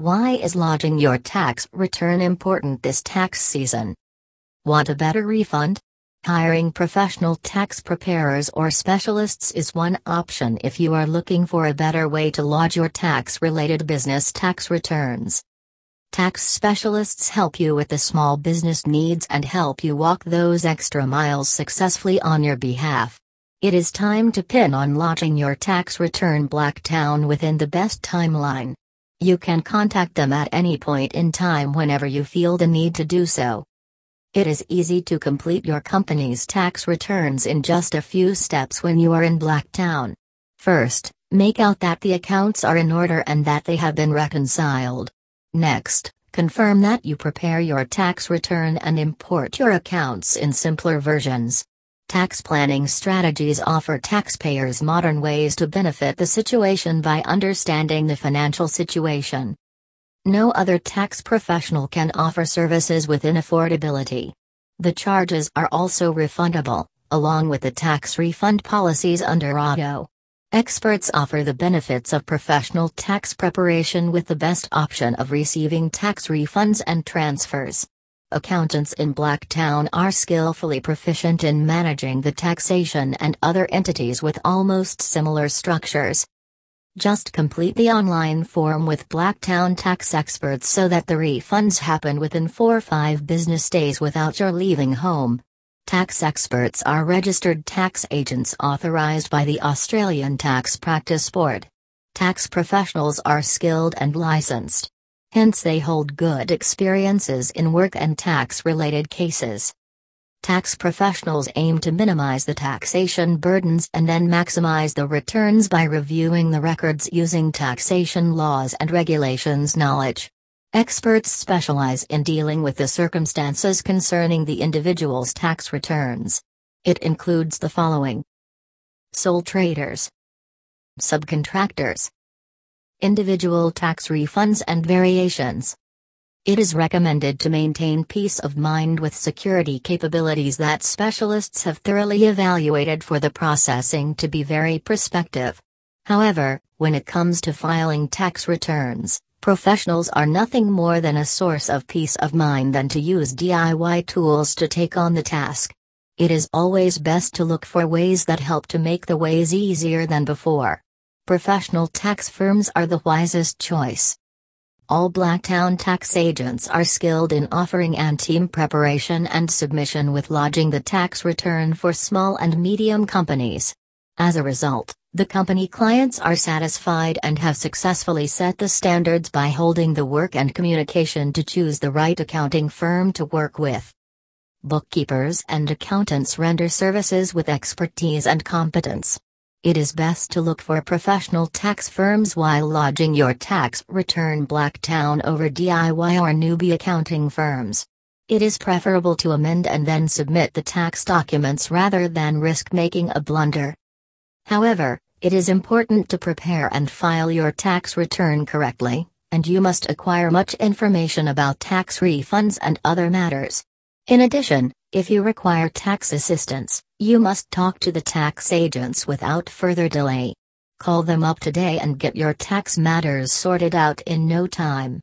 Why is lodging your tax return important this tax season? Want a better refund? Hiring professional tax preparers or specialists is one option if you are looking for a better way to lodge your tax related business tax returns. Tax specialists help you with the small business needs and help you walk those extra miles successfully on your behalf. It is time to pin on lodging your tax return Blacktown within the best timeline. You can contact them at any point in time whenever you feel the need to do so. It is easy to complete your company's tax returns in just a few steps when you are in Blacktown. First, make out that the accounts are in order and that they have been reconciled. Next, confirm that you prepare your tax return and import your accounts in simpler versions. Tax planning strategies offer taxpayers modern ways to benefit the situation by understanding the financial situation. No other tax professional can offer services within affordability. The charges are also refundable, along with the tax refund policies under auto. Experts offer the benefits of professional tax preparation with the best option of receiving tax refunds and transfers. Accountants in Blacktown are skillfully proficient in managing the taxation and other entities with almost similar structures. Just complete the online form with Blacktown tax experts so that the refunds happen within 4 or 5 business days without your leaving home. Tax experts are registered tax agents authorized by the Australian Tax Practice Board. Tax professionals are skilled and licensed. Hence, they hold good experiences in work and tax related cases. Tax professionals aim to minimize the taxation burdens and then maximize the returns by reviewing the records using taxation laws and regulations knowledge. Experts specialize in dealing with the circumstances concerning the individual's tax returns. It includes the following sole traders, subcontractors, individual tax refunds and variations. It is recommended to maintain peace of mind with security capabilities that specialists have thoroughly evaluated for the processing to be very prospective. However, when it comes to filing tax returns, professionals are nothing more than a source of peace of mind than to use DIY tools to take on the task. It is always best to look for ways that help to make the ways easier than before. Professional tax firms are the wisest choice. All Blacktown tax agents are skilled in offering and team preparation and submission with lodging the tax return for small and medium companies. As a result, the company clients are satisfied and have successfully set the standards by holding the work and communication to choose the right accounting firm to work with. Bookkeepers and accountants render services with expertise and competence. It is best to look for professional tax firms while lodging your tax return Blacktown over DIY or newbie accounting firms. It is preferable to amend and then submit the tax documents rather than risk making a blunder. However, it is important to prepare and file your tax return correctly, and you must acquire much information about tax refunds and other matters. In addition, if you require tax assistance, you must talk to the tax agents without further delay. Call them up today and get your tax matters sorted out in no time.